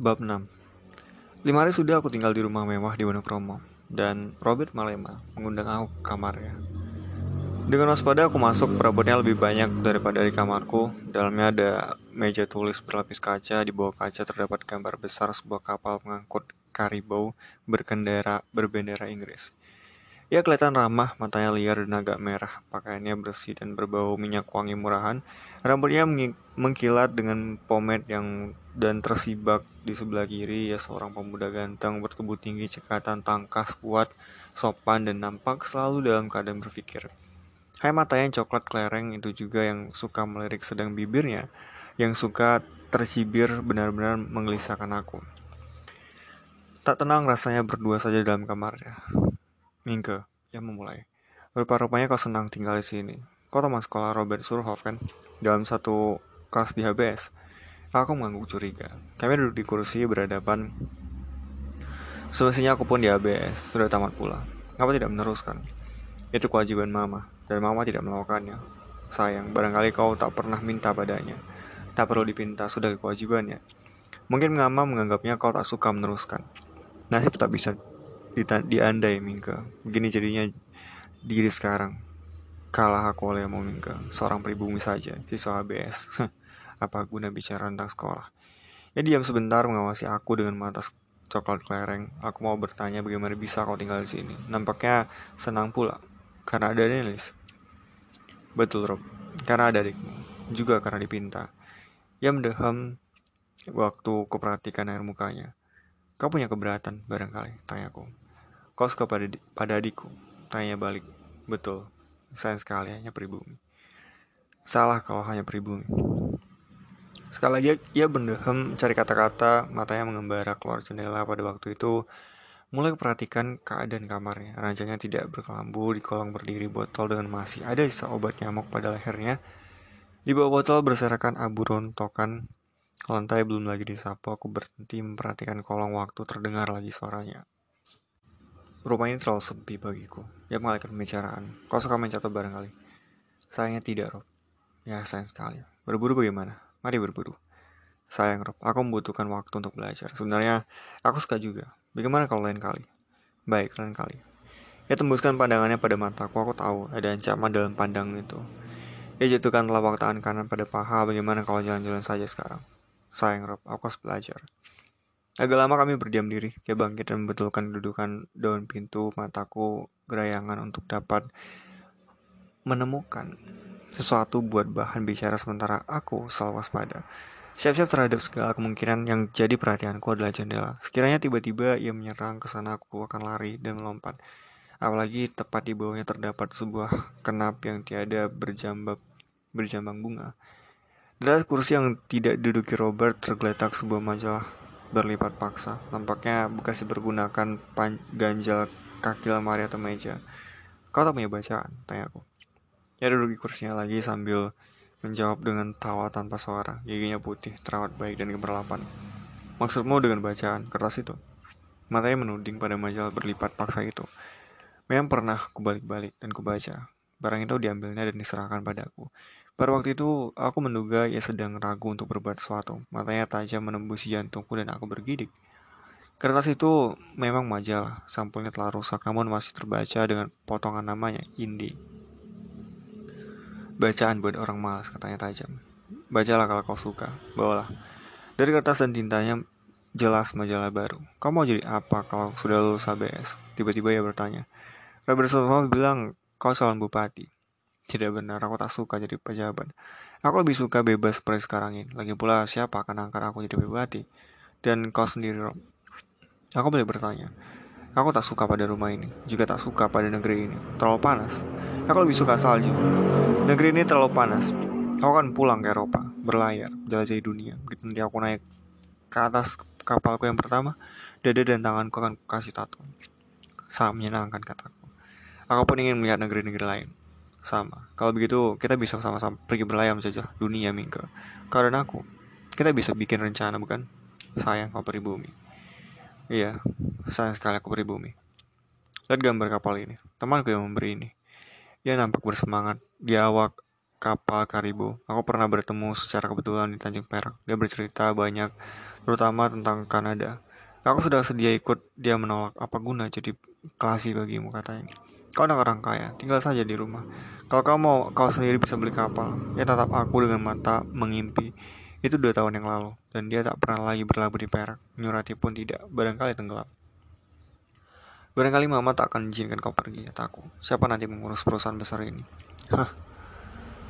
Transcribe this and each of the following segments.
Bab 6 Lima hari sudah aku tinggal di rumah mewah di Wonokromo Dan Robert Malema mengundang aku ke kamarnya. Dengan waspada aku masuk. Perabotnya lebih banyak daripada di kamarku. Dalamnya ada meja tulis berlapis kaca. Di bawah kaca terdapat gambar besar sebuah kapal pengangkut karibau berkendara berbendera Inggris. Ia kelihatan ramah, matanya liar dan agak merah, pakaiannya bersih dan berbau minyak wangi murahan. Rambutnya mengkilat dengan pomade yang dan tersibak di sebelah kiri ya seorang pemuda ganteng bertubuh tinggi, cekatan, tangkas, kuat, sopan dan nampak selalu dalam keadaan berpikir. Hai matanya yang coklat klereng itu juga yang suka melirik sedang bibirnya, yang suka tercibir benar-benar menggelisahkan aku. Tak tenang rasanya berdua saja dalam kamarnya. Mingke, yang memulai. Rupa-rupanya kau senang tinggal di sini. Kau teman sekolah Robert Surhoff kan? Dalam satu kelas di HBS. Aku mengangguk curiga. Kami duduk di kursi berhadapan. Semestinya aku pun di HBS, sudah tamat pula. Ngapa tidak meneruskan? Itu kewajiban mama, dan mama tidak melakukannya. Sayang, barangkali kau tak pernah minta padanya. Tak perlu dipinta, sudah kewajibannya. Mungkin mama menganggapnya kau tak suka meneruskan. Nasib tak bisa diandai Mingke begini jadinya diri sekarang kalah aku oleh mau Mingke seorang pribumi saja siswa ABS apa guna bicara tentang sekolah ya diam sebentar mengawasi aku dengan mata coklat kelereng aku mau bertanya bagaimana bisa kau tinggal di sini nampaknya senang pula karena ada Nelis betul Rob karena ada adikmu juga karena dipinta ia mendeham waktu kuperhatikan air mukanya Kau punya keberatan barangkali, tanyaku. Kau suka pada, pada adikku? Tanya balik. Betul, sayang sekali hanya pribumi. Salah kalau hanya pribumi. Sekali lagi ia berdehem cari kata-kata, matanya mengembara keluar jendela pada waktu itu. Mulai perhatikan keadaan kamarnya. Ranjangnya tidak berkelambu, di kolong berdiri botol dengan masih ada sisa obat nyamuk pada lehernya. Di bawah botol berserakan abu rontokan. Lantai belum lagi disapu, aku berhenti memperhatikan kolong waktu terdengar lagi suaranya. Rumah ini terlalu sepi bagiku. Dia mengalihkan pembicaraan. Kau suka main catur bareng kali? Sayangnya tidak, Rob. Ya, sayang sekali. Berburu bagaimana? Mari berburu. Sayang, Rob. Aku membutuhkan waktu untuk belajar. Sebenarnya, aku suka juga. Bagaimana kalau lain kali? Baik, lain kali. Ia tembuskan pandangannya pada mataku. Aku tahu ada ancaman dalam pandang itu. Ia jatuhkan telapak tangan kanan pada paha. Bagaimana kalau jalan-jalan saja sekarang? Sayang, Rob. Aku harus belajar. Agak lama kami berdiam diri. Dia bangkit dan membetulkan kedudukan daun pintu mataku gerayangan untuk dapat menemukan sesuatu buat bahan bicara sementara aku selalu waspada. Siap-siap terhadap segala kemungkinan yang jadi perhatianku adalah jendela. Sekiranya tiba-tiba ia menyerang ke sana aku akan lari dan melompat. Apalagi tepat di bawahnya terdapat sebuah kenap yang tiada berjambak berjambang bunga. Dari kursi yang tidak diduduki Robert tergeletak sebuah majalah berlipat paksa. Nampaknya bekas dipergunakan ganjal kaki lemari atau meja. Kau tak punya bacaan? Tanya aku. Ya duduk di kursinya lagi sambil menjawab dengan tawa tanpa suara. Giginya putih, terawat baik dan gemerlapan. Maksudmu dengan bacaan kertas itu? Matanya menuding pada majalah berlipat paksa itu. Memang pernah kubalik-balik dan kubaca. Barang itu diambilnya dan diserahkan padaku. Pada waktu itu, aku menduga ia sedang ragu untuk berbuat sesuatu. Matanya tajam menembus jantungku dan aku bergidik. Kertas itu memang majalah, sampulnya telah rusak namun masih terbaca dengan potongan namanya, Indi. Bacaan buat orang malas, katanya tajam. Bacalah kalau kau suka, bawalah. Dari kertas dan tintanya jelas majalah baru. Kau mau jadi apa kalau sudah lulus HBS? Tiba-tiba ia bertanya. Robert Sultan bilang, kau calon bupati. Tidak benar, aku tak suka jadi pejabat. Aku lebih suka bebas seperti sekarang ini. Lagi pula, siapa akan angkat aku jadi bupati? Dan kau sendiri, Rob. Aku boleh bertanya. Aku tak suka pada rumah ini, juga tak suka pada negeri ini. Terlalu panas. Aku lebih suka salju. Negeri ini terlalu panas. Aku akan pulang ke Eropa, berlayar, jelajahi dunia. Begitu nanti aku naik ke atas kapalku yang pertama, dada dan tanganku akan kasih tato. Sangat menyenangkan kataku. Aku pun ingin melihat negeri-negeri lain sama. Kalau begitu, kita bisa sama-sama pergi berlayar menjajah dunia Mingke. Karena aku, kita bisa bikin rencana, bukan? Sayang kau pribumi. Iya, sayang sekali aku pribumi. Lihat gambar kapal ini. Temanku yang memberi ini. Ia nampak bersemangat. Dia awak kapal Karibo. Aku pernah bertemu secara kebetulan di Tanjung Perak. Dia bercerita banyak, terutama tentang Kanada. Aku sudah sedia ikut, dia menolak. Apa guna jadi klasi bagimu, katanya. Kau anak orang kaya, tinggal saja di rumah. Kalau kau mau, kau sendiri bisa beli kapal. Ya tatap aku dengan mata mengimpi. Itu dua tahun yang lalu, dan dia tak pernah lagi berlabuh di Perak. Nyurati pun tidak, barangkali tenggelam. Barangkali mama tak akan izinkan kau pergi, kataku. Siapa nanti mengurus perusahaan besar ini? Hah,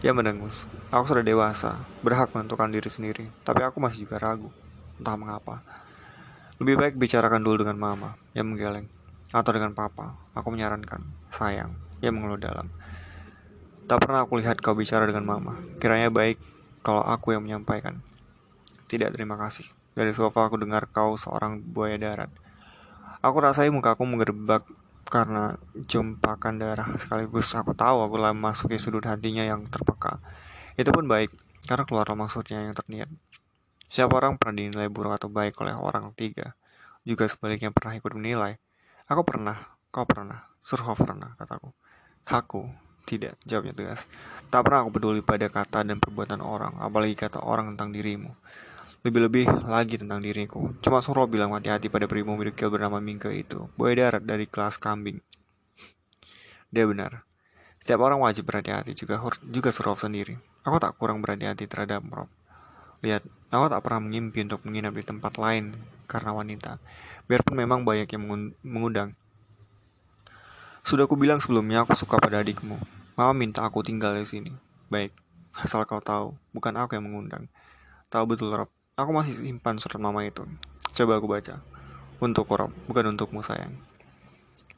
dia mendengus. Aku sudah dewasa, berhak menentukan diri sendiri, tapi aku masih juga ragu. Entah mengapa. Lebih baik bicarakan dulu dengan mama, yang menggeleng atau dengan papa, aku menyarankan, sayang, ia mengeluh dalam. Tak pernah aku lihat kau bicara dengan mama. Kiranya baik kalau aku yang menyampaikan. Tidak, terima kasih. Dari sofa aku dengar kau seorang buaya darat. Aku rasai muka aku menggerbak karena jumpakan darah sekaligus aku tahu aku telah memasuki sudut hatinya yang terpeka. Itu pun baik, karena keluar maksudnya yang terniat. Siapa orang pernah dinilai buruk atau baik oleh orang ketiga, juga sebaliknya pernah ikut menilai. Aku pernah, kau pernah, Surhoff pernah, kataku. Aku, tidak, jawabnya tegas. Tak pernah aku peduli pada kata dan perbuatan orang, apalagi kata orang tentang dirimu. Lebih-lebih lagi tentang diriku. Cuma Surhoff bilang hati-hati pada primo midikil bernama Mingke itu. Buaya darat dari kelas kambing. Dia benar. Setiap orang wajib berhati-hati, juga juga Surhoff sendiri. Aku tak kurang berhati-hati terhadap Rob. Lihat, aku tak pernah mengimpi untuk menginap di tempat lain karena wanita biarpun memang banyak yang mengundang. Sudah aku bilang sebelumnya aku suka pada adikmu. Mama minta aku tinggal di sini. Baik, asal kau tahu, bukan aku yang mengundang. Tahu betul, Rob. Aku masih simpan surat mama itu. Coba aku baca. Untuk Rob, bukan untukmu sayang.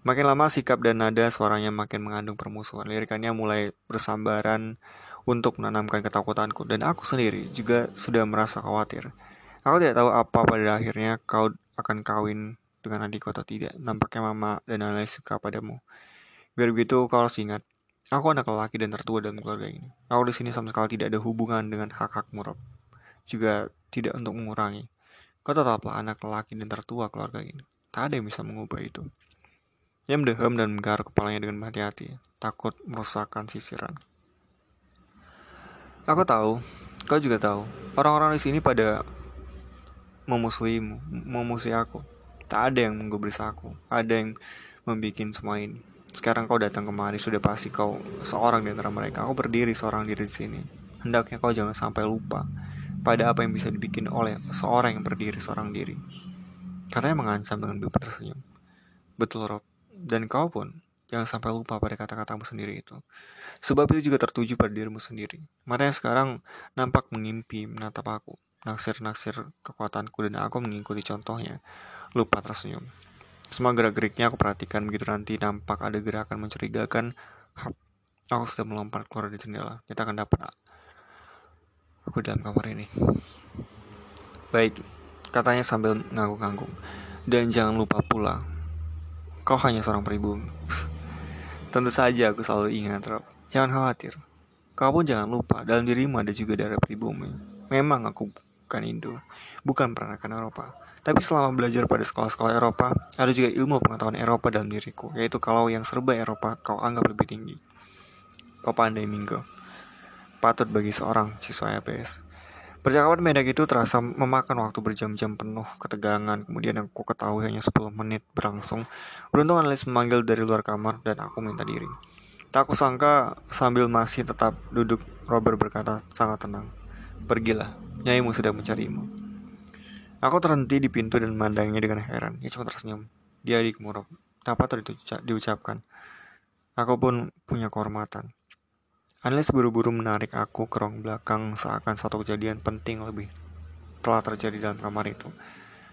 Makin lama sikap dan nada suaranya makin mengandung permusuhan. Lirikannya mulai bersambaran untuk menanamkan ketakutanku dan aku sendiri juga sudah merasa khawatir. Aku tidak tahu apa pada akhirnya kau akan kawin dengan adikku atau tidak. Nampaknya mama dan lain suka padamu. Biar begitu kau harus ingat, aku anak lelaki dan tertua dalam keluarga ini. Aku di sini sama sekali tidak ada hubungan dengan hak-hakmu, Rob. Juga tidak untuk mengurangi. Kau tetaplah anak lelaki dan tertua keluarga ini. Tak ada yang bisa mengubah itu. Ia mendehem dan menggaruk kepalanya dengan hati-hati, takut merusakkan sisiran. Aku tahu, kau juga tahu, orang-orang di sini pada memusuhimu, memusuhi aku. Tak ada yang menggubris aku, ada yang membuat semua ini. Sekarang kau datang kemari, sudah pasti kau seorang di antara mereka. Aku berdiri seorang diri di sini. Hendaknya kau jangan sampai lupa pada apa yang bisa dibikin oleh seorang yang berdiri seorang diri. Katanya mengancam dengan bibir tersenyum. Betul, Rob. Dan kau pun jangan sampai lupa pada kata-katamu sendiri itu. Sebab itu juga tertuju pada dirimu sendiri. Matanya sekarang nampak mengimpi menatap aku naksir-naksir kekuatanku dan aku mengikuti contohnya. Lupa tersenyum. Semua gerak-geriknya aku perhatikan begitu nanti nampak ada gerakan mencurigakan. Hap, aku sudah melompat keluar dari jendela. Kita akan dapat aku dalam kamar ini. Baik, katanya sambil ngangguk-ngangguk. Dan jangan lupa pula, kau hanya seorang pribumi. Tentu saja aku selalu ingat, Rob. Jangan khawatir. Kau pun jangan lupa, dalam dirimu ada juga darah pribumi. Memang aku bukan Indo, bukan peranakan Eropa. Tapi selama belajar pada sekolah-sekolah Eropa, ada juga ilmu pengetahuan Eropa dalam diriku, yaitu kalau yang serba Eropa kau anggap lebih tinggi. Kau pandai minggu. Patut bagi seorang siswa EPS. Percakapan medak itu terasa memakan waktu berjam-jam penuh ketegangan. Kemudian aku ketahui hanya 10 menit berlangsung. Beruntung analis memanggil dari luar kamar dan aku minta diri. Tak aku sangka sambil masih tetap duduk, Robert berkata sangat tenang. Pergilah, Nyaimu sudah mencarimu. Aku terhenti di pintu dan memandangnya dengan heran. Ia cuma tersenyum. Dia adikmu, Rob. Tanpa diucapkan. Aku pun punya kehormatan. Analis buru-buru menarik aku ke ruang belakang seakan suatu kejadian penting lebih telah terjadi dalam kamar itu.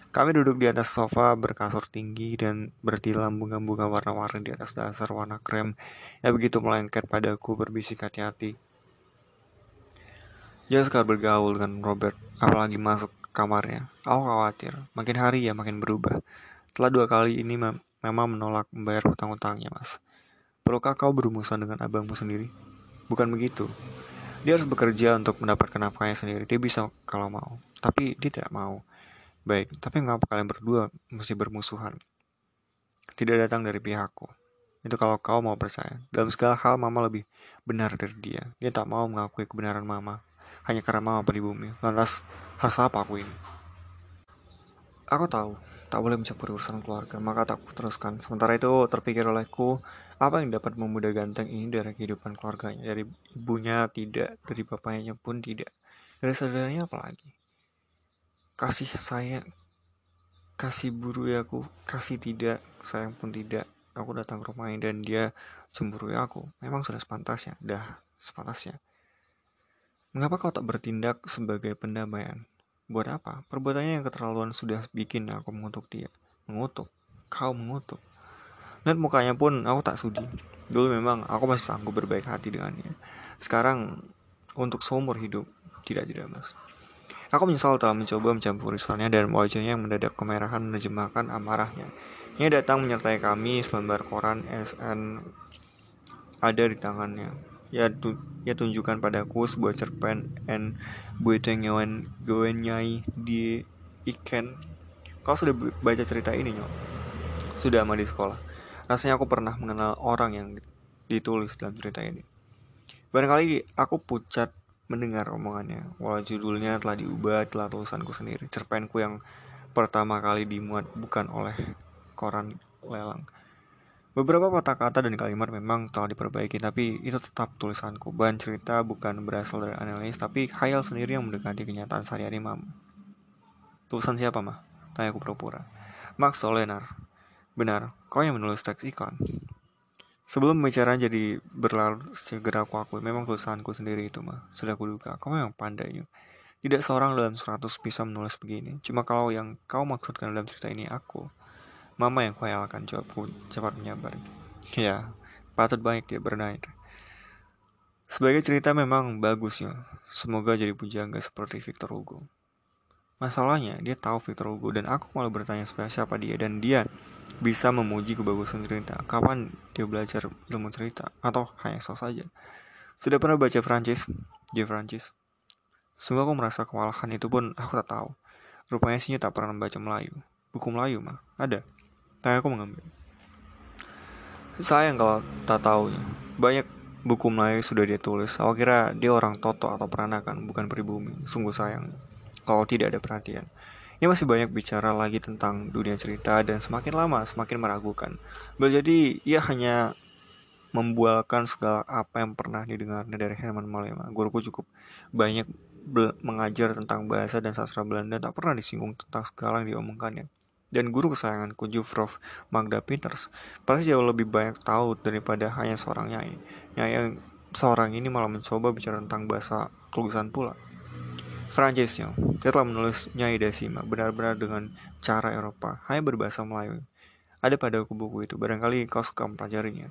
Kami duduk di atas sofa berkasur tinggi dan bertilam bunga-bunga warna-warni di atas dasar warna krem yang begitu melengket padaku berbisik hati-hati. Jangan sekar bergaul dengan Robert, apalagi masuk kamarnya. Aku khawatir, makin hari ya makin berubah. Telah dua kali ini mem memang menolak membayar hutang-hutangnya, mas. Perlukah kau berumusan dengan abangmu sendiri? Bukan begitu. Dia harus bekerja untuk mendapatkan nafkahnya sendiri. Dia bisa kalau mau, tapi dia tidak mau. Baik, tapi mengapa kalian berdua mesti bermusuhan? Tidak datang dari pihakku. Itu kalau kau mau percaya. Dalam segala hal mama lebih benar dari dia. Dia tak mau mengakui kebenaran mama. Hanya karena mama pribumi. Lantas harus apa aku ini? Aku tahu, tak boleh mencampuri urusan keluarga, maka tak teruskan. Sementara itu terpikir olehku, apa yang dapat memudah ganteng ini dari kehidupan keluarganya? Dari ibunya tidak, dari bapaknya pun tidak. Dari saudaranya apa lagi? Kasih sayang, kasih buru ya aku, kasih tidak, sayang pun tidak. Aku datang ke rumahnya dan dia cemburu ya aku. Memang sudah sepantasnya, dah sepantasnya. Mengapa kau tak bertindak sebagai pendamaian? Buat apa? Perbuatannya yang keterlaluan sudah bikin aku mengutuk dia. Mengutuk. Kau mengutuk. Dan mukanya pun aku tak sudi. Dulu memang aku masih sanggup berbaik hati dengannya. Sekarang untuk seumur hidup tidak tidak mas. Aku menyesal telah mencoba mencampuri suaranya dan wajahnya yang mendadak kemerahan menerjemahkan amarahnya. Ia datang menyertai kami selembar koran SN ada di tangannya. Ya, tu, ya tunjukkan padaku sebuah cerpen N buitengawan gawen nyai di iken. Kau sudah baca cerita ini, Nyok? Sudah ama di sekolah. Rasanya aku pernah mengenal orang yang ditulis dalam cerita ini. Barangkali aku pucat mendengar omongannya. Walau judulnya telah diubah, telah tulisanku sendiri. Cerpenku yang pertama kali dimuat bukan oleh koran lelang. Beberapa kata-kata dan kalimat memang telah diperbaiki, tapi itu tetap tulisanku. Bahan cerita bukan berasal dari analis, tapi khayal sendiri yang mendekati kenyataan sehari-hari mam. Tulisan siapa, mah? Tanya aku pura-pura. Max Solenar. Benar, kau yang menulis teks iklan. Sebelum pembicaraan jadi berlalu, segera aku akui memang tulisanku sendiri itu, mah. Sudah kuduga, kau memang pandai, Tidak seorang dalam seratus bisa menulis begini. Cuma kalau yang kau maksudkan dalam cerita ini aku, Mama yang khayalkan jawabku cepat menyabar. Ya, patut banyak dia bernaik. Sebagai cerita memang bagus ya. Semoga jadi pujangga seperti Victor Hugo. Masalahnya, dia tahu Victor Hugo dan aku malah bertanya siapa dia dan dia bisa memuji kebagusan cerita. Kapan dia belajar ilmu cerita atau hanya so saja? Sudah pernah baca Prancis? Dia Prancis. Sungguh aku merasa kewalahan itu pun aku tak tahu. Rupanya sih tak pernah membaca Melayu. Buku Melayu mah ada. Tapi aku mengambil. Sayang kalau tak tahu. Banyak buku Melayu sudah dia tulis. Aku kira dia orang toto atau peranakan, bukan pribumi. Sungguh sayang. Kalau tidak ada perhatian. Ia masih banyak bicara lagi tentang dunia cerita dan semakin lama semakin meragukan. Jadi ia hanya membualkan segala apa yang pernah didengarnya dari Herman Malema. Guruku cukup banyak mengajar tentang bahasa dan sastra Belanda tak pernah disinggung tentang segala yang diomongkannya dan guru kesayanganku Jufrov Magda Peters pasti jauh lebih banyak tahu daripada hanya seorang nyai. Nyai yang seorang ini malah mencoba bicara tentang bahasa tulisan pula. Francisnya, dia telah menulis Nyai Desima benar-benar dengan cara Eropa, hanya berbahasa Melayu. Ada pada buku itu, barangkali kau suka mempelajarinya.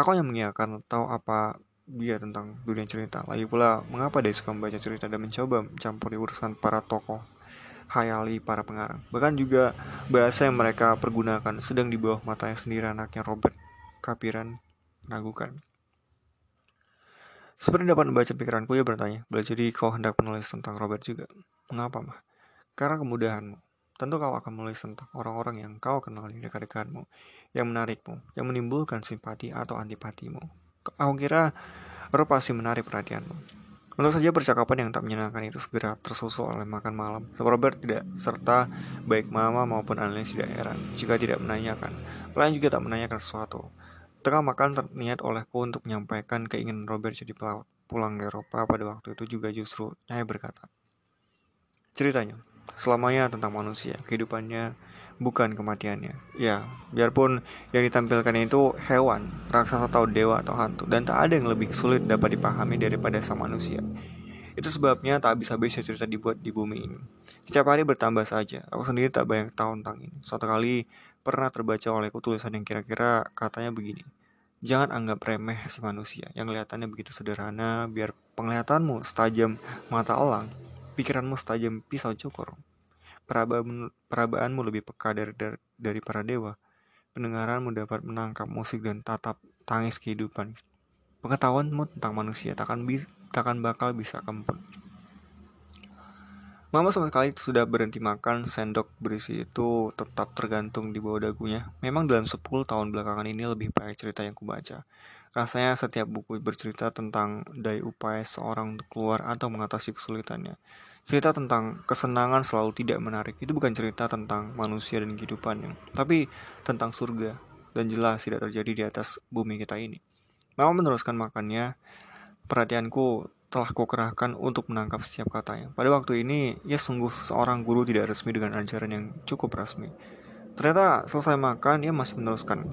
Aku hanya mengiyakan tahu apa dia tentang dunia cerita. Lagi pula, mengapa dia suka membaca cerita dan mencoba mencampuri urusan para tokoh hayali para pengarang. Bahkan juga bahasa yang mereka pergunakan sedang di bawah matanya sendiri anaknya Robert Kapiran ragukan. Seperti dapat membaca pikiranku, ia bertanya, boleh jadi kau hendak menulis tentang Robert juga? Mengapa, mah? Karena kemudahanmu. Tentu kau akan menulis tentang orang-orang yang kau kenal di dekat-dekatmu, yang menarikmu, yang menimbulkan simpati atau antipatimu. Aku kira Rob pasti menarik perhatianmu. Tentu saja percakapan yang tak menyenangkan itu segera tersusul oleh makan malam. Robert tidak serta baik mama maupun analis tidak heran jika tidak menanyakan. Lain juga tak menanyakan sesuatu. Tengah makan terniat olehku untuk menyampaikan keinginan Robert jadi pelaut pulang ke Eropa pada waktu itu juga justru Nyai berkata. Ceritanya, selamanya tentang manusia, kehidupannya bukan kematiannya. Ya, biarpun yang ditampilkan itu hewan, raksasa atau dewa atau hantu, dan tak ada yang lebih sulit dapat dipahami daripada sang manusia. Itu sebabnya tak habis-habisnya cerita dibuat di bumi ini. Setiap hari bertambah saja, aku sendiri tak banyak tahu tentang ini. Suatu kali pernah terbaca olehku tulisan yang kira-kira katanya begini. Jangan anggap remeh si manusia yang kelihatannya begitu sederhana, biar penglihatanmu setajam mata elang, pikiranmu setajam pisau cukur perabaanmu lebih peka dari, dari, dari para dewa. Pendengaranmu dapat menangkap musik dan tatap tangis kehidupan. Pengetahuanmu tentang manusia takkan, takkan bakal bisa kemput. Mama sama sekali sudah berhenti makan, sendok berisi itu tetap tergantung di bawah dagunya. Memang dalam 10 tahun belakangan ini lebih banyak cerita yang kubaca. Rasanya setiap buku bercerita tentang daya upaya seorang untuk keluar atau mengatasi kesulitannya. Cerita tentang kesenangan selalu tidak menarik. Itu bukan cerita tentang manusia dan kehidupannya, tapi tentang surga dan jelas tidak terjadi di atas bumi kita ini. Mama meneruskan makannya. Perhatianku telah kukerahkan untuk menangkap setiap katanya. Pada waktu ini, ia sungguh seorang guru tidak resmi dengan ajaran yang cukup resmi. Ternyata selesai makan, ia masih meneruskan.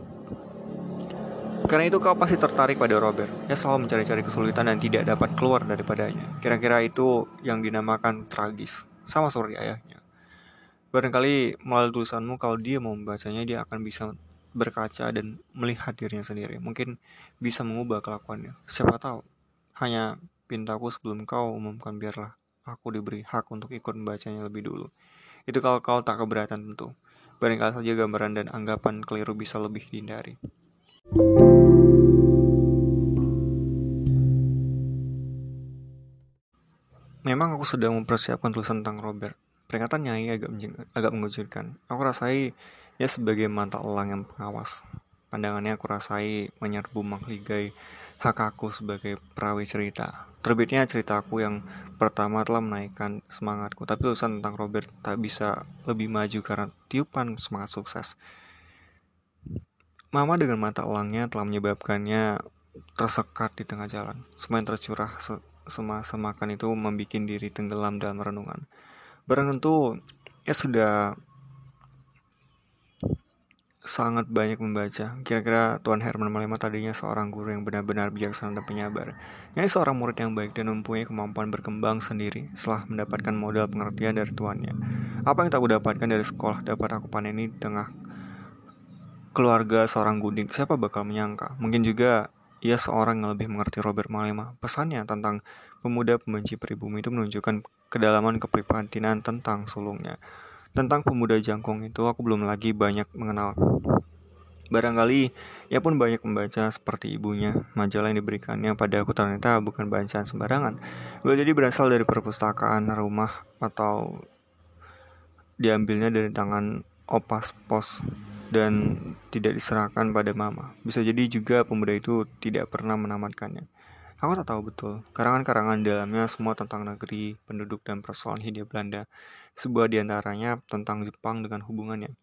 Karena itu kau pasti tertarik pada Robert. Ia selalu mencari-cari kesulitan dan tidak dapat keluar daripadanya. Kira-kira itu yang dinamakan tragis, sama seperti ayahnya. Barangkali melalui tulisanmu kalau dia mau membacanya dia akan bisa berkaca dan melihat dirinya sendiri. Mungkin bisa mengubah kelakuannya. Siapa tahu. Hanya pintaku sebelum kau umumkan biarlah aku diberi hak untuk ikut membacanya lebih dulu. Itu kalau kau tak keberatan tentu. Barangkali saja gambaran dan anggapan keliru bisa lebih dihindari. Memang aku sedang mempersiapkan tulisan tentang Robert. Peringatan Nyai agak, agak mengejutkan. Aku rasai ya sebagai mata elang yang pengawas. Pandangannya aku rasai menyerbu menghligai hak aku sebagai perawi cerita. Terbitnya ceritaku yang pertama telah menaikkan semangatku, tapi tulisan tentang Robert tak bisa lebih maju karena tiupan semangat sukses. Mama dengan mata elangnya telah menyebabkannya tersekat di tengah jalan. Semua yang tercurah semasa makan itu membuat diri tenggelam dalam renungan. Barang tentu, ya sudah sangat banyak membaca. Kira-kira Tuan Herman Malema tadinya seorang guru yang benar-benar bijaksana dan penyabar. Nyai seorang murid yang baik dan mempunyai kemampuan berkembang sendiri setelah mendapatkan modal pengertian dari tuannya. Apa yang tak dapatkan dari sekolah dapat aku paneni di tengah keluarga seorang gundik. Siapa bakal menyangka? Mungkin juga ia seorang yang lebih mengerti Robert Malema. Pesannya tentang pemuda pembenci pribumi itu menunjukkan kedalaman kepribadian tentang sulungnya. Tentang pemuda jangkung itu aku belum lagi banyak mengenal. Barangkali ia pun banyak membaca seperti ibunya. Majalah yang diberikannya pada aku ternyata bukan bacaan sembarangan. Boleh jadi berasal dari perpustakaan rumah atau diambilnya dari tangan opas pos dan tidak diserahkan pada mama. Bisa jadi juga pemuda itu tidak pernah menamatkannya. Aku tak tahu betul. Karangan-karangan dalamnya semua tentang negeri, penduduk, dan persoalan Hindia Belanda. Sebuah di antaranya tentang Jepang dengan hubungannya.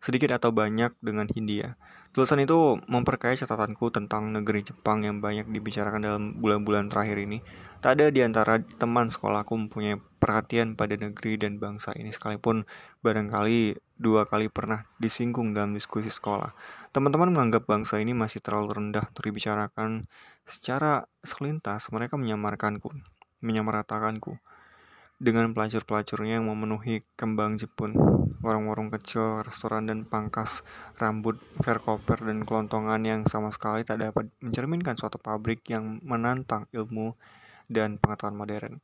Sedikit atau banyak dengan Hindia. Tulisan itu memperkaya catatanku tentang negeri Jepang yang banyak dibicarakan dalam bulan-bulan terakhir ini. Tak ada di antara teman sekolahku mempunyai perhatian pada negeri dan bangsa ini sekalipun barangkali dua kali pernah disinggung dalam diskusi sekolah. Teman-teman menganggap bangsa ini masih terlalu rendah untuk dibicarakan secara selintas. Mereka menyamarkanku, menyamaratakanku dengan pelacur-pelacurnya yang memenuhi kembang Jepun, warung-warung kecil, restoran dan pangkas rambut, verkoper dan kelontongan yang sama sekali tak dapat mencerminkan suatu pabrik yang menantang ilmu dan pengetahuan modern.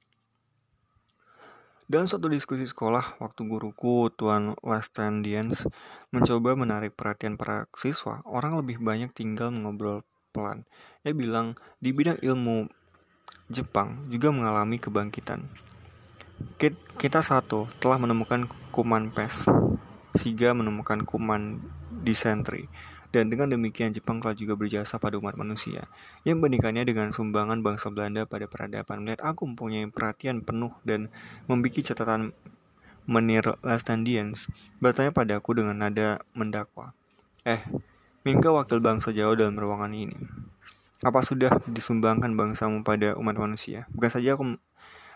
Dalam suatu diskusi sekolah, waktu guruku, Tuan Lestendians, mencoba menarik perhatian para siswa, orang lebih banyak tinggal mengobrol pelan. Ia bilang, di bidang ilmu Jepang juga mengalami kebangkitan. Kita satu telah menemukan kuman pes, Siga menemukan kuman disentri, dan dengan demikian Jepang telah juga berjasa pada umat manusia. Yang membandingkannya dengan sumbangan bangsa Belanda pada peradaban melihat aku mempunyai perhatian penuh dan membuat catatan menir Lastandians bertanya padaku dengan nada mendakwa. Eh, minka wakil bangsa Jawa dalam ruangan ini? Apa sudah disumbangkan bangsamu pada umat manusia? Bukan saja aku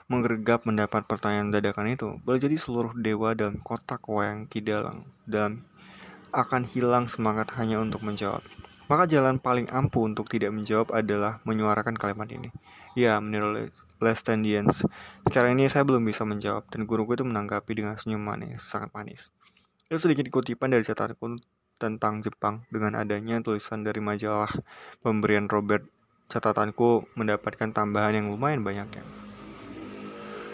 menggergap mendapat pertanyaan dadakan itu, boleh jadi seluruh dewa dalam kotak wayang kidalang dalam akan hilang semangat hanya untuk menjawab. Maka jalan paling ampuh untuk tidak menjawab adalah menyuarakan kalimat ini. Ya, menurut Lestendians, sekarang ini saya belum bisa menjawab dan guruku itu menanggapi dengan senyum manis, sangat manis. Itu sedikit kutipan dari catatanku tentang Jepang dengan adanya tulisan dari majalah pemberian Robert. Catatanku mendapatkan tambahan yang lumayan banyak ya.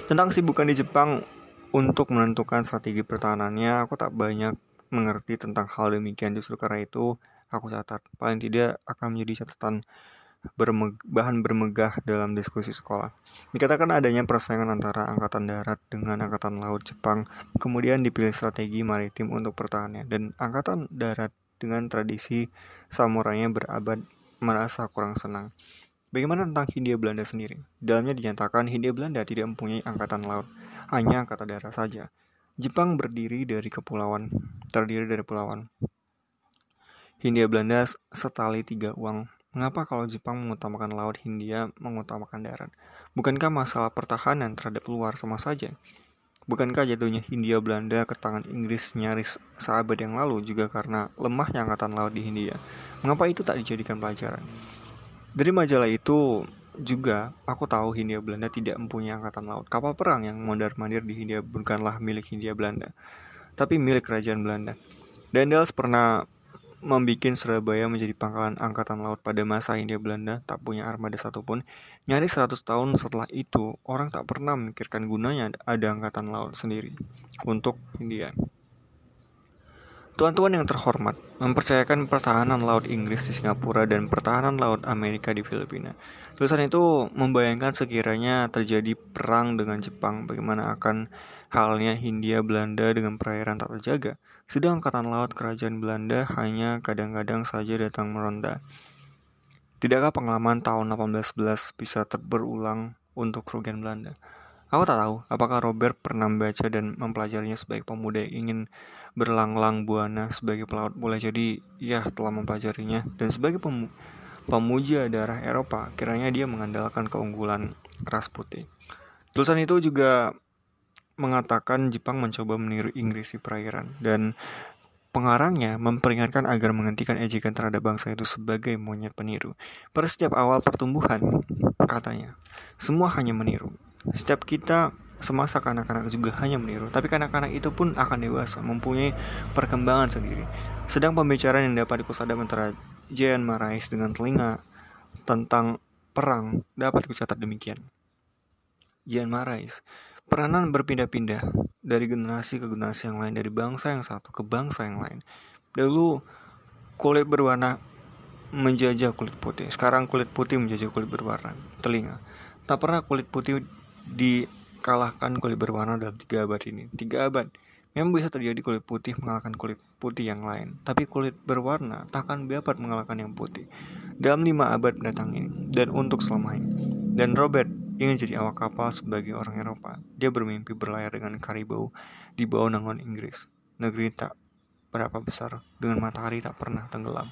Tentang sibukan di Jepang untuk menentukan strategi pertahanannya, aku tak banyak mengerti tentang hal demikian justru karena itu aku catat paling tidak akan menjadi catatan bermeg bahan bermegah dalam diskusi sekolah. Dikatakan adanya persaingan antara angkatan darat dengan angkatan laut Jepang, kemudian dipilih strategi maritim untuk pertahanannya, dan angkatan darat dengan tradisi samurainya berabad merasa kurang senang. Bagaimana tentang Hindia Belanda sendiri? Dalamnya dinyatakan Hindia Belanda tidak mempunyai angkatan laut, hanya angkatan darat saja. Jepang berdiri dari kepulauan, terdiri dari pulauan. Hindia Belanda setali tiga uang. Mengapa kalau Jepang mengutamakan laut, Hindia mengutamakan darat? Bukankah masalah pertahanan terhadap luar sama saja? Bukankah jatuhnya Hindia Belanda ke tangan Inggris nyaris seabad yang lalu juga karena lemahnya angkatan laut di Hindia? Mengapa itu tak dijadikan pelajaran? Dari majalah itu juga aku tahu Hindia Belanda tidak mempunyai angkatan laut. Kapal perang yang mondar-mandir di Hindia bukanlah milik Hindia Belanda, tapi milik kerajaan Belanda. Daniels pernah membuat Surabaya menjadi pangkalan angkatan laut pada masa Hindia Belanda tak punya armada satupun. Nyaris 100 tahun setelah itu, orang tak pernah memikirkan gunanya ada angkatan laut sendiri untuk Hindia. Tuan-tuan yang terhormat, mempercayakan pertahanan laut Inggris di Singapura dan pertahanan laut Amerika di Filipina. Tulisan itu membayangkan sekiranya terjadi perang dengan Jepang, bagaimana akan halnya Hindia Belanda dengan perairan tak terjaga. Sedang angkatan laut kerajaan Belanda hanya kadang-kadang saja datang meronda. Tidakkah pengalaman tahun 1811 bisa berulang untuk kerugian Belanda? Aku tak tahu apakah Robert pernah membaca dan mempelajarinya sebagai pemuda yang ingin berlanglang buana sebagai pelaut boleh jadi ia telah mempelajarinya dan sebagai pemu pemuja daerah Eropa kiranya dia mengandalkan keunggulan ras putih. Tulisan itu juga mengatakan Jepang mencoba meniru Inggris di perairan dan pengarangnya memperingatkan agar menghentikan ejekan terhadap bangsa itu sebagai monyet peniru. Pada setiap awal pertumbuhan, katanya, semua hanya meniru. Setiap kita semasa kanak-kanak juga hanya meniru, tapi kanak-kanak itu pun akan dewasa, mempunyai perkembangan sendiri. Sedang pembicaraan yang dapat dikusadap antara Jan Marais dengan telinga tentang perang dapat dicatat demikian. Jan Marais, peranan berpindah-pindah dari generasi ke generasi yang lain, dari bangsa yang satu ke bangsa yang lain. Dulu kulit berwarna menjajah kulit putih, sekarang kulit putih menjajah kulit berwarna telinga. Tak pernah kulit putih di kalahkan kulit berwarna dalam tiga abad ini. Tiga abad. Memang bisa terjadi kulit putih mengalahkan kulit putih yang lain, tapi kulit berwarna takkan dapat mengalahkan yang putih dalam lima abad mendatang ini dan untuk selamanya. Dan Robert ingin jadi awak kapal sebagai orang Eropa. Dia bermimpi berlayar dengan karibau di bawah nangon Inggris. Negeri tak berapa besar dengan matahari tak pernah tenggelam.